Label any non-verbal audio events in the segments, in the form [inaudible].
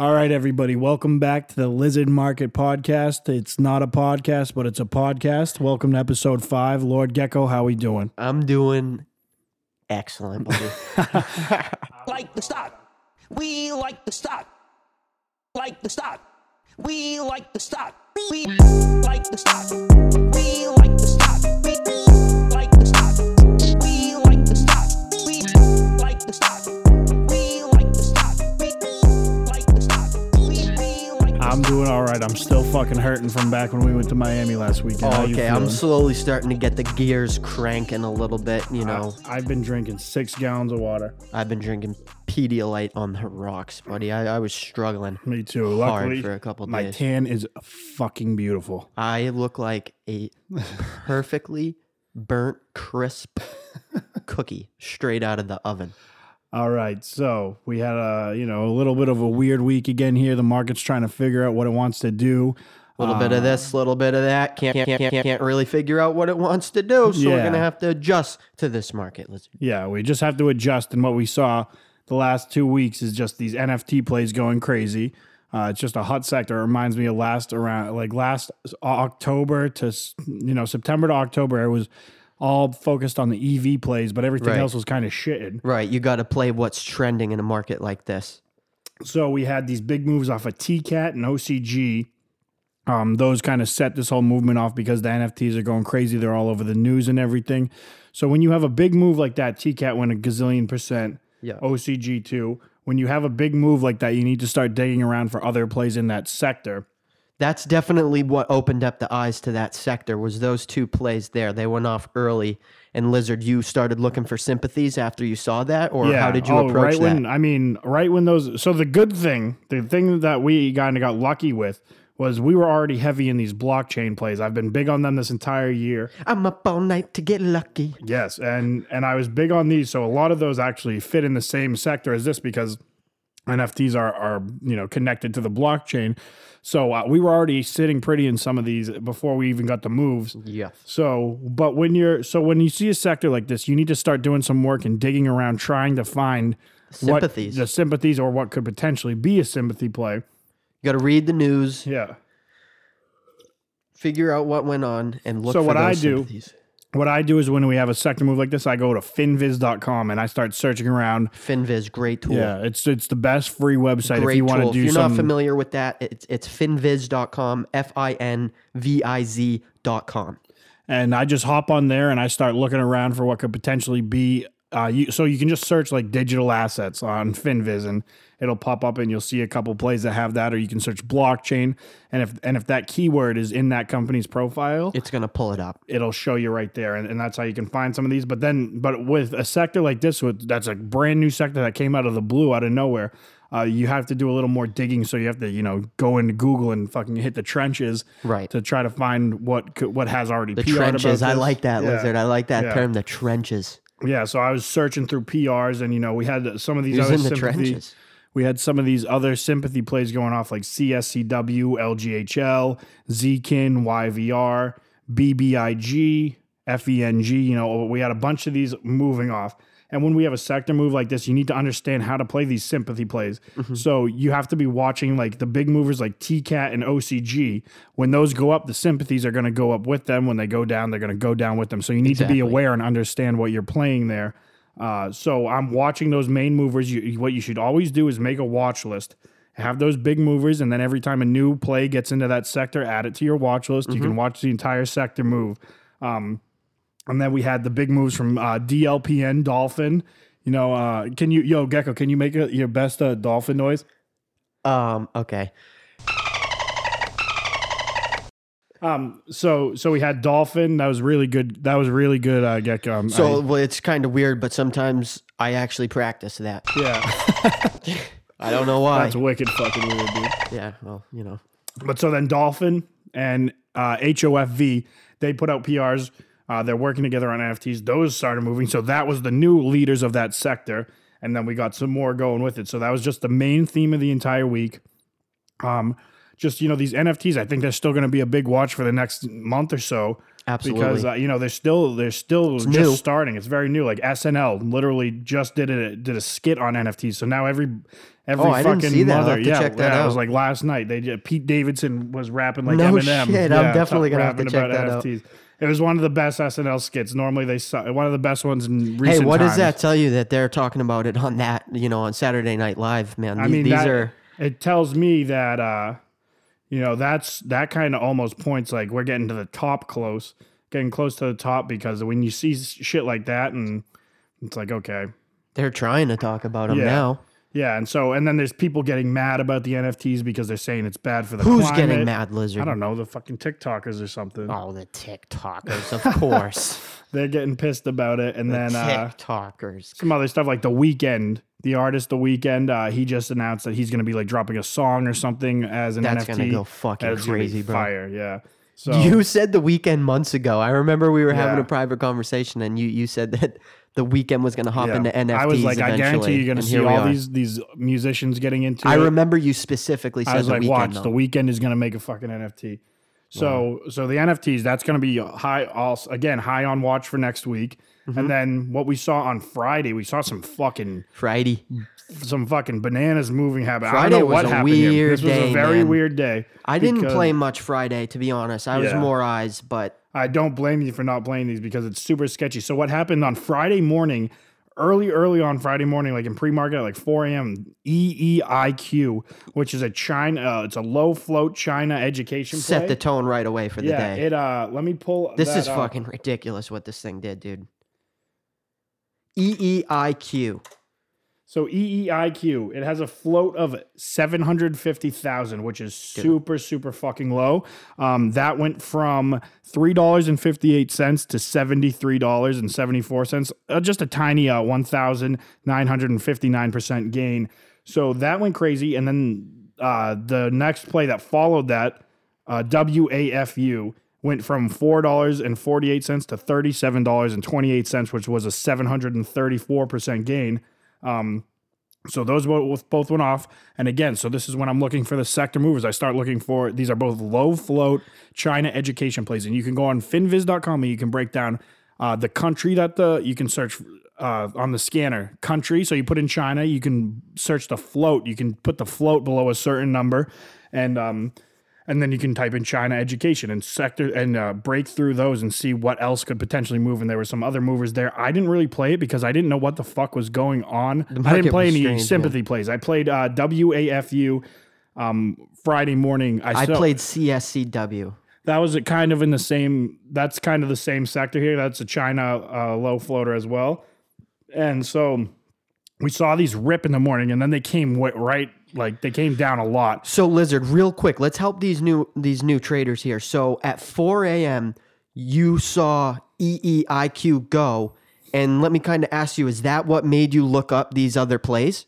All right, everybody, welcome back to the Lizard Market Podcast. It's not a podcast, but it's a podcast. Welcome to episode five. Lord Gecko, how we doing? I'm doing excellent, buddy. [laughs] like the stock. We like the stock. Like the stock. We like the stock. We like the stock. We like the stock. We I'm doing all right. I'm still fucking hurting from back when we went to Miami last weekend. How you okay, I'm feeling? slowly starting to get the gears cranking a little bit. You know, I've been drinking six gallons of water. I've been drinking Pedialyte on the rocks, buddy. I, I was struggling. Me too. Hard Luckily, for a couple my days. tan is fucking beautiful. I look like a [laughs] perfectly burnt, crisp cookie straight out of the oven. All right, so we had a you know a little bit of a weird week again here. The market's trying to figure out what it wants to do. A little bit of this, a little bit of that. Can't, can't, can't, can't really figure out what it wants to do. So we're going to have to adjust to this market. Let's Yeah, we just have to adjust. And what we saw the last two weeks is just these NFT plays going crazy. Uh, it's just a hot sector. It reminds me of last around like last October to you know September to October. It was all focused on the EV plays, but everything Right. else was kind of shitted. Right, you got to play what's trending in a market like this. So we had these big moves off of TKAT and OCG. Um, those kind of set this whole movement off because the NFTs are going crazy. They're all over the news and everything. So when you have a big move like that, TKAT went a gazillion percent. Yeah. OCG too. When you have a big move like that, you need to start digging around for other plays in that sector. That's definitely what opened up the eyes to that sector was those two plays there. They went off early. And Lizard, you started looking for sympathies after you saw that, or yeah, how did you oh, approach right that? when I mean, right when those. So the good thing, the thing that we kind of got lucky with was we were already heavy in these blockchain plays. I've been big on them this entire year. I'm up all night to get lucky. Yes, and and I was big on these, so a lot of those actually fit in the same sector as this because NFTs are are you know connected to the blockchain. So uh, we were already sitting pretty in some of these before we even got the moves. Yeah. So, but when you're so when you see a sector like this, you need to start doing some work and digging around, trying to find Sympathies. what the sympathies or what could potentially be a sympathy play. You got to read the news, Yeah. figure out what went on, and look So for what I do- sympathies. What I do is when we have a sector move like this, I go to finviz.com and I start searching around. Finviz, great tool. Yeah, it's it's the best free website Great if you want to do if you're some not familiar with that, it's, it's finviz.com, F I N V I Z.com. and I just hop on there and I start looking around for what could potentially be. Uh, you, so you can just search like digital assets on [laughs] Finviz and it'll pop up and you'll see a couple plays that have that, or you can search blockchain and if and if that keyword is in that company's profile, It's going to pull it up. it'll show you right there, and, and that's how you can find some of these. But then, but with a sector like this, with that's a brand new sector that came out of the blue, out of nowhere. Uh, you have to do a little more digging, so you have to, you know, go into Google and fucking hit the trenches, Right. to try to find what could, what has already The trenches. I like that, Yeah. Lizard. I like that Yeah. term, the trenches. Yeah, so I was searching through PRs, and you know, we had some of these other the sympathy. trenches? We had some of these other sympathy plays going off, like CSCW, LGHL, Zkin, YVR, BBIG, FENG. You know, we had a bunch of these moving off. And when we have a sector move like this, you need to understand how to play these sympathy plays. Mm-hmm. So you have to be watching like the big movers like TKAT and OCG. When those go up, the sympathies are going to go up with them. When they go down, they're going to go down with them. So you need to be aware and understand what you're playing there. Uh, so I'm watching those main movers. You, what you should always do is make a watch list. Have those big movers, and then every time a new play gets into that sector, add it to your watch list. You can watch the entire sector move. Um, and then we had the big moves from uh, DLPN Dolphin. You know, uh, can you, yo Gecko, can you make a, your best uh, dolphin noise? Um, okay. Um, so so we had Dolphin. That was really good. That was really good, uh, Gecko. Um, So I- well, it's kind of weird, but sometimes I actually practice that. yeah, [laughs] I don't know why. that's wicked fucking weird, dude. yeah, well, you know. But so then Dolphin and uh, HOFV, they put out PRs. Uh, they're working together on NFTs. Those started moving. So that was the new leaders of that sector. And then we got some more going with it. So that was just the main theme of the entire week. Um, just, you know, these NFTs, I think they're still going to be a big watch for the next month or so. Absolutely. because uh, you know they're still they're still just new. starting. It's very new. Like SNL literally just did a did a skit on NFTs. So now every every Oh, I didn't fucking see that. Mother, yeah, check that yeah, it was like last night. They did, Pete Davidson was rapping like No Eminem. shit, I'm definitely gonna have to check that out. It was one of the best SNL skits. Normally they su- one of the best ones in recent. Hey, what times. does that tell you that they're talking about it on that, you know, on Saturday Night Live, man? I These- mean, these that, are it tells me that uh, you know that's that kind of almost points like we're getting to the top close, getting close to the top because when you see shit like that and it's like okay, they're trying to talk about them Yeah. now. yeah, and so and then there's people getting mad about the NFTs because they're saying it's bad for the Who's climate. getting mad, Lizard? I don't know the fucking TikTokers or something. Oh, the TikTokers, of course. [laughs] They're getting pissed about it, and then uh, some other stuff like the Weeknd the artist the Weeknd uh, he just announced that he's going to be like dropping a song or something as an That's nft gonna go fucking That's gonna be crazy, bro. fire yeah so You said the Weeknd months ago. I remember we were having Yeah. a private conversation, and you you said that [laughs] the Weeknd was going to hop yeah. into NFTs. i was like i guarantee you're going to see all are. these these musicians getting into I it remember you specifically said i was the like watch though. the Weeknd is going to make a fucking nft so so the nfts that's going to be high also again high on watch for next week Mm-hmm. and then what we saw on friday we saw some fucking Friday. some fucking bananas moving happen. I Friday don't know was what a happened here. weird This was day, a very man. weird day. I didn't play much Friday, to be honest. I was Yeah. more eyes, but I don't blame you for not playing these because it's super sketchy. So what happened on Friday morning, early, early on Friday morning, like in pre-market, at like 4 a.m. EEIQ, which is a China, uh, it's a low float China education set play. the tone right away for the yeah, day. it. Uh, let me pull. this that is fucking ridiculous what this thing did, dude. EEIQ. So EEIQ, it has a float of 750,000, which is super, super fucking low. Um, that went from $3.58 to $73.74, uh, just a tiny uh, 1,959% gain. So that went crazy. And then uh, the next play that followed that, uh, WAFU, went from $4.48 to $37.28, which was a 734% gain. Um, so those both both went off. And again, so this is when I'm looking for the sector movers. I start looking for these are both low float China education plays, and you can go on finviz.com and you can break down uh, the country that the you can search uh, on the scanner country. So you put in China, you can search the float. You can put the float below a certain number, and um, and then you can type in China education and sector and uh, break through those and see what else could potentially move. And there were some other movers there. I didn't really play it because I didn't know what the fuck was going on. I didn't play any strange, sympathy plays. I played uh, WAFU um, Friday morning. I saw- played CSCW. that was kind of in the same. That's kind of the same sector here. That's a China uh, low floater as well, and so we saw these rip in the morning, and then they came right like they came down a lot. So Lizard, real quick, let's help these new these new traders here. So at 4 a.m., you saw EEIQ go, and let me kind of ask you: Is that what made you look up these other plays?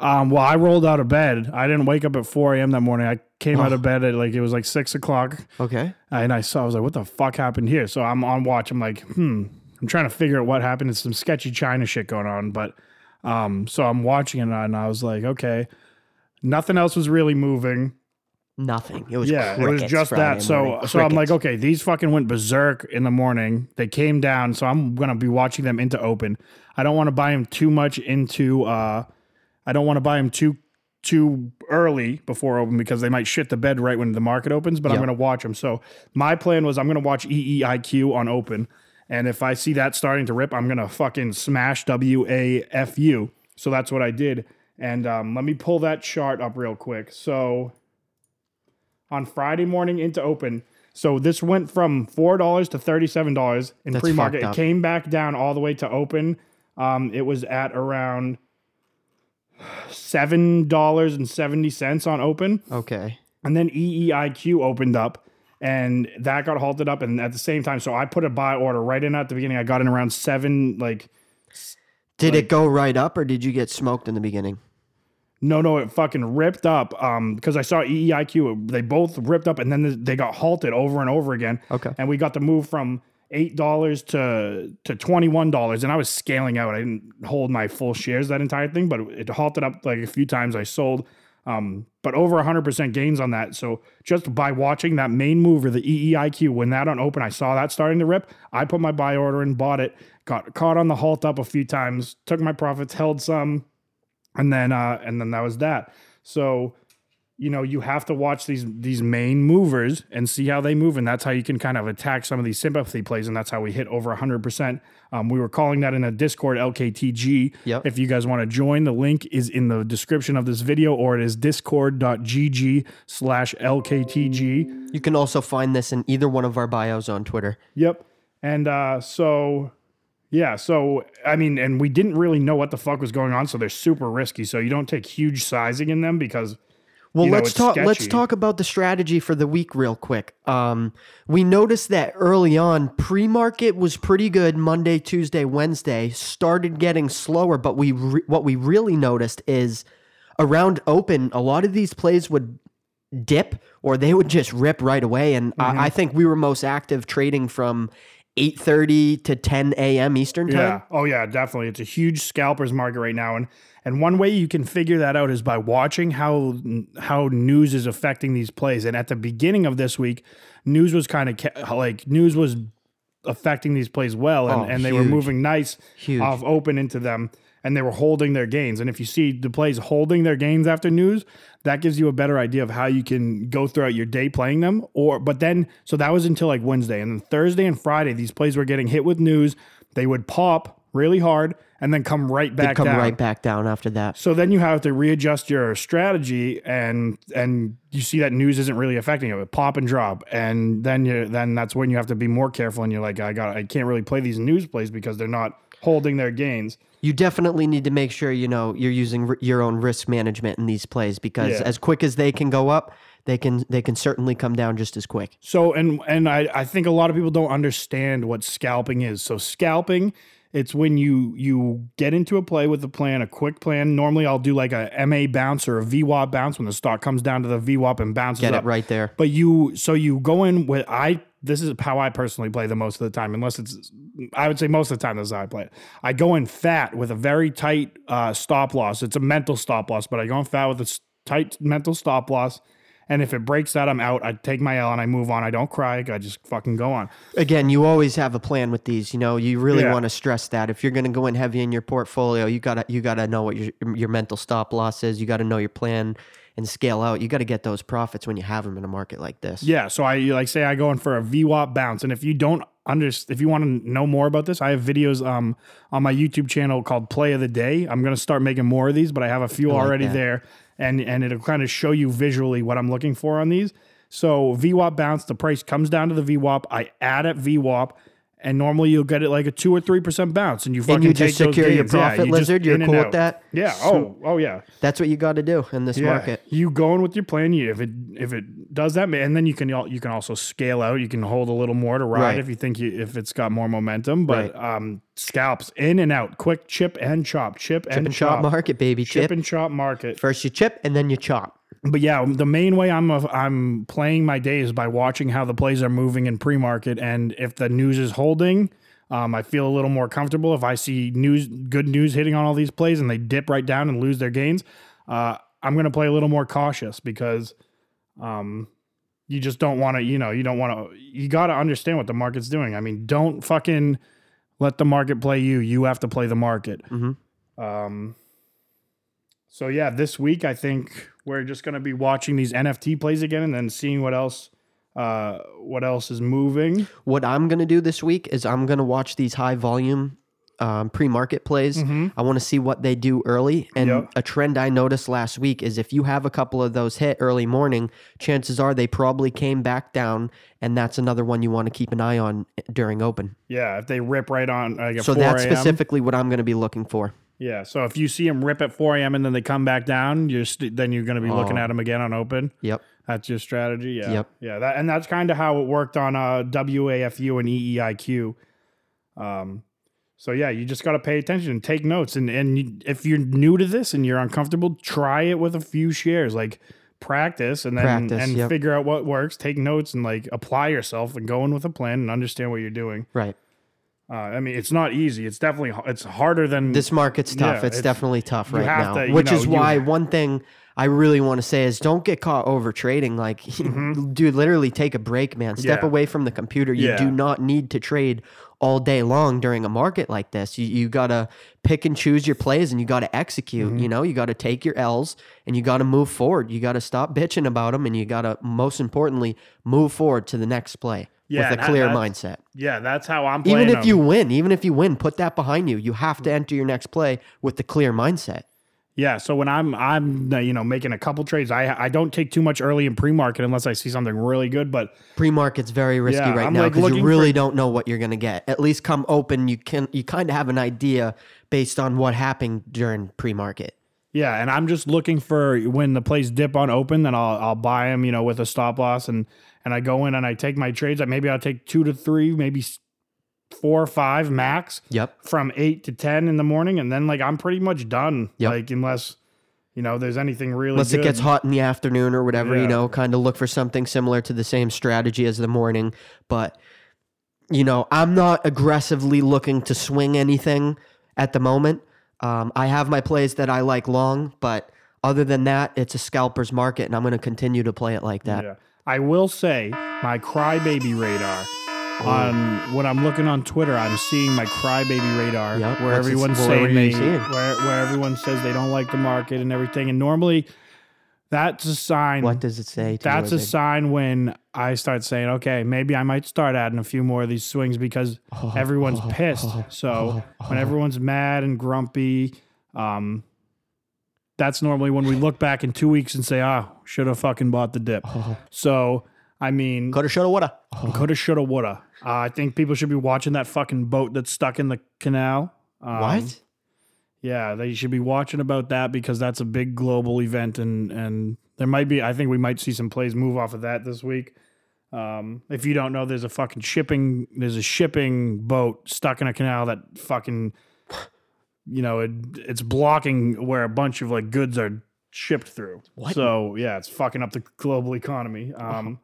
Um, well, I rolled out of bed. I didn't wake up at 4 a.m. that morning. I came out of bed at like it was like six o'clock, Okay. and I saw. I was like, "What the fuck happened here?" So I'm on watch. I'm like, "Hmm." I'm trying to figure out what happened. It's some sketchy China shit going on, but um, so I'm watching it, and I was like, "Okay." Nothing else was really moving. Nothing. It was Yeah, it was just Friday that. So so I'm like, okay, these fucking went berserk in the morning. They came down, so I'm gonna be watching them into open. I don't want to buy them too much into. uh I don't want to buy them too too early before open because they might shit the bed right when the market opens. But I'm gonna watch them. So my plan was I'm gonna watch EEIQ on open, and if I see that starting to rip, I'm gonna fucking smash WAFU. So that's what I did. And um, let me pull that chart up real quick. So on Friday morning into open. So this went from four dollars to thirty-seven dollars in pre-market. It came back down all the way to open. Um, it was at around seven dollars and seventy cents on open, Okay. and then EEIQ opened up, and that got halted up. And at the same time, so I put a buy order right in at the beginning. I got in around seven, like Did it go right up, or did you get smoked in the beginning? No, no, it fucking ripped up. Um, because I saw EEIQ, they both ripped up, and then they got halted over and over again. Okay. and we got to move from eight dollars to to twenty one dollars, and I was scaling out. I didn't hold my full shares that entire thing, but it halted up like a few times. I sold. Um, but over 100% gains on that. So just by watching that main mover, the E EEIQ, when that on open, I saw that starting to rip. I put my buy order in, bought it, got caught on the halt up a few times, took my profits, held some, and then uh, and then that was that. So you know you have to watch these these main movers and see how they move and that's how you can kind of attack some of these sympathy plays and that's how we hit over 100% um, we were calling that in a discord lktg Yep. if you guys want to join the link is in the description of this video or it is discord.gg slash lktg You can also find this in either one of our bios on Twitter. Yep. And uh, so, yeah. So, I mean, and we didn't really know what the fuck was going on. So they're super risky. So you don't take huge sizing in them because. Well, you know, let's talk. Let's talk about the strategy for the week real quick. Um, we noticed that early on, pre-market was pretty good. Monday, Tuesday, Wednesday started getting slower, but we re- what we really noticed is around open, a lot of these plays would dip or they would just rip right away. And Mm-hmm. I, I think we were most active trading from eight thirty to ten a.m. Eastern time. Yeah. Oh yeah, definitely. It's a huge scalpers market right now, and and one way you can figure that out is by watching how how news is affecting these plays. And at the beginning of this week, news was kind of like news was affecting these plays well, and, Oh, and they were moving nice Huge. off open into them, and they were holding their gains. And if you see the plays holding their gains after news, that gives you a better idea of how you can go throughout your day playing them. Or but then so that was until like Wednesday, and then Thursday and Friday, these plays were getting hit with news. They would pop really hard and then come right back Come down. right back down after that. So then you have to readjust your strategy, and and you see that news isn't really affecting it. It pop and drop, and then you then that's when you have to be more careful. And you're like, I got, I can't really play these news plays because they're not holding their gains. you definitely need to make sure you know you're using r- your own risk management in these plays because Yeah. as quick as they can go up they can they can certainly come down just as quick So and and I I think a lot of people don't understand what scalping is. So scalping. It's when you you get into a play with a plan, a quick plan. Normally, I'll do like a MA bounce or a VWAP bounce when the stock comes down to the VWAP and bounces get up. right there But you, so you go in with I. This is how I personally play the most of the time, unless it's. I would say most of the time this is how I play it. I go in fat with a very tight uh, stop loss. It's a mental stop loss, but I go in fat with a tight mental stop loss. And if it breaks that, I'm out. I take my L and I move on. I don't cry. I just fucking go on. again you always have a plan with these you know you really Yeah. want to stress that if you're going to go in heavy in your portfolio you got to you got to know what your your mental stop loss is you got to know your plan and scale out you got to get those profits when you have them in a market like this Yeah. So I like say I go in for a VWAP bounce, and if you don't understand, if you want to know more about this, I have videos um on my YouTube channel called Play of the Day. I'm gonna start making more of these, but I have a few like already that. there, and and it'll kind of show you visually what I'm looking for on these. So VWAP bounce, the price comes down to the VWAP. I add at VWAP. And normally you'll get it like a two or three percent bounce, and you fucking you take just secure your gains. Yeah, profit, you just Lizard? You're and cool with that? Yeah. Oh, oh yeah. that's what you got to do in this market You go in with your plan. You if it if it does that, and then you can you can also scale out. You can hold a little more to ride Right. if you think you if it's got more momentum. But um, scalps in and out, quick chip and chop, chip, and, and chop market baby chip, chip and chop market. first you chip and then you chop But yeah, the main way I'm a, I'm playing my day is by watching how the plays are moving in pre market, and if the news is holding. Um, I feel a little more comfortable if I see news, good news hitting on all these plays, and they dip right down and lose their gains. Uh, I'm going to play a little more cautious because um, you just don't want to, you know, you don't want to, you got to understand what the market's doing. I mean, don't fucking let the market play you. You have to play the market. Mhm. Um, so yeah, this week I think we're just going to be watching these NFT plays again and then seeing what else, uh, what else is moving. What I'm going to do this week is I'm going to watch these high volume um, pre market plays. I want to see what they do early. And Yep. a trend I noticed last week is if you have a couple of those hit early morning, chances are they probably came back down. And that's another one you want to keep an eye on during open. Yeah, if they rip right on, like So 4 that's specifically what I'm going to be looking for. Yeah, so if you see them rip at 4 a.m. and then they come back down, you're st- then you're going to be looking Oh. at them again on open. Yep. That's your strategy. Yeah. Yep. Yeah. That, and that's kind of how it worked on uh, WAFU and EEIQ. Um, so yeah, you just got to pay attention and take notes. And and you, if you're new to this and you're uncomfortable, try it with a few shares. Like practice and then Practice, and yep. figure out what works. Take notes and like apply yourself and go in with a plan and understand what you're doing. Right. Uh, I mean, it's not easy. It's definitely it's harder than This market's tough. Yeah, it's, it's- definitely tough right now. to, which know, is why one thing I really want to say is don't get caught over trading. Like, [laughs] dude, literally take a break, man. Step Mm-hmm. Yeah. away from the computer. You Yeah. do not need to trade all day long during a market like this. You, you got to pick and choose your plays and you got to execute. Mm-hmm. You know, you got to take your L's and you got to move forward. You got to stop bitching about them and you got to, most importantly, move forward to the next play Yeah, with a clear mindset. Yeah, that's how I'm playing. Even if them. you win, even if you win, put that behind you. You have to enter your next play with the clear mindset. Yeah, so when I'm I'm uh, you know making a couple trades, I I don't take too much early in pre-market unless I see something really good. But Pre-market's very risky Yeah, right I'm, now like, because you looking really for- don't know what you're gonna get. At least come open, you can you kind of have an idea based on what happened during pre-market. yeah, and I'm just looking for when the plays dip on open, then I'll I'll buy them you know with a stop loss and and I go in and I take my trades. Maybe I'll take two to three, maybe four or five max Yep. from eight to ten in the morning, and then like I'm pretty much done. Yep. Like unless you know there's anything really Unless good. it gets hot in the afternoon or whatever, Yeah. you know, kind of look for something similar to the same strategy as the morning. But you know, I'm not aggressively looking to swing anything at the moment. Um, I have my plays that I like long, but other than that, it's a scalper's market, and I'm going to continue to play it like that. Yeah. I will say my crybaby radar. Oh. On when I'm looking on Twitter, I'm seeing my crybaby radar Yep. where What's it- everyone's saying they seeing? where where everyone says they don't like the market and everything. And normally, that's a sign. What does it say? To that's a sign when I start saying, okay, maybe I might start adding a few more of these swings because everyone's pissed. So when everyone's mad and grumpy, um, that's normally when we look back in two weeks and say, ah, should have fucking bought the dip. So, I mean, Coulda, shoulda, woulda. coulda, shoulda, woulda. Uh, I think people should be watching that fucking boat that's stuck in the canal. Um, What? Yeah, they should be watching about that because that's a big global event, and and there might be. I think we might see some plays move off of that this week. Um, if you don't know, there's a fucking shipping. There's a shipping boat stuck in a canal that fucking, you know, it, it's blocking where a bunch of like goods are shipped through. So yeah, it's fucking up the global economy. Um,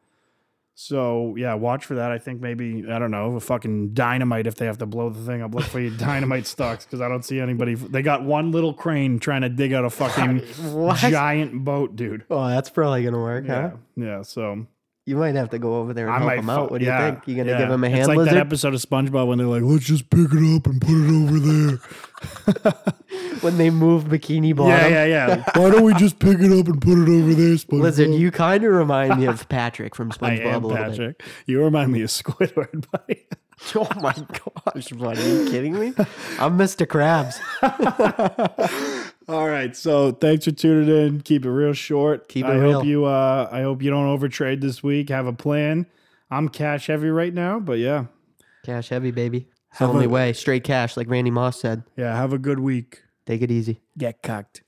so yeah, watch for that. I think maybe I don't know a fucking dynamite if they have to blow the thing up. Look for your [laughs] dynamite stocks because I don't see anybody. They got one little crane trying to dig out a fucking [laughs] giant boat, dude. Oh, that's probably gonna work, Yeah, huh? yeah. So You might have to go over there and I help him out. What do you think? You gonna yeah. give him a hand It's like lizard? that episode of SpongeBob when they're like, "Let's just pick it up and put it over there." When they move Bikini Bottom. yeah, yeah, yeah. [laughs] Why don't we just pick it up and put it over there, SpongeBob? Lizard, you kind of remind me of Patrick from [laughs] SpongeBob. I SpongeBob am a little Patrick. You remind me of Squidward, buddy. [laughs] Oh my gosh, buddy, are you kidding me? I'm Mr. Krabs. All right, so thanks for tuning in. Keep it real short. Keep it I real. hope you. Uh, I hope you don't overtrade this week. Have a plan. I'm cash heavy right now, but yeah, Cash heavy, baby. It's the Have only a- way. Straight cash, like Randy Moss said. yeah. Have a good week. Take it easy. Get cucked.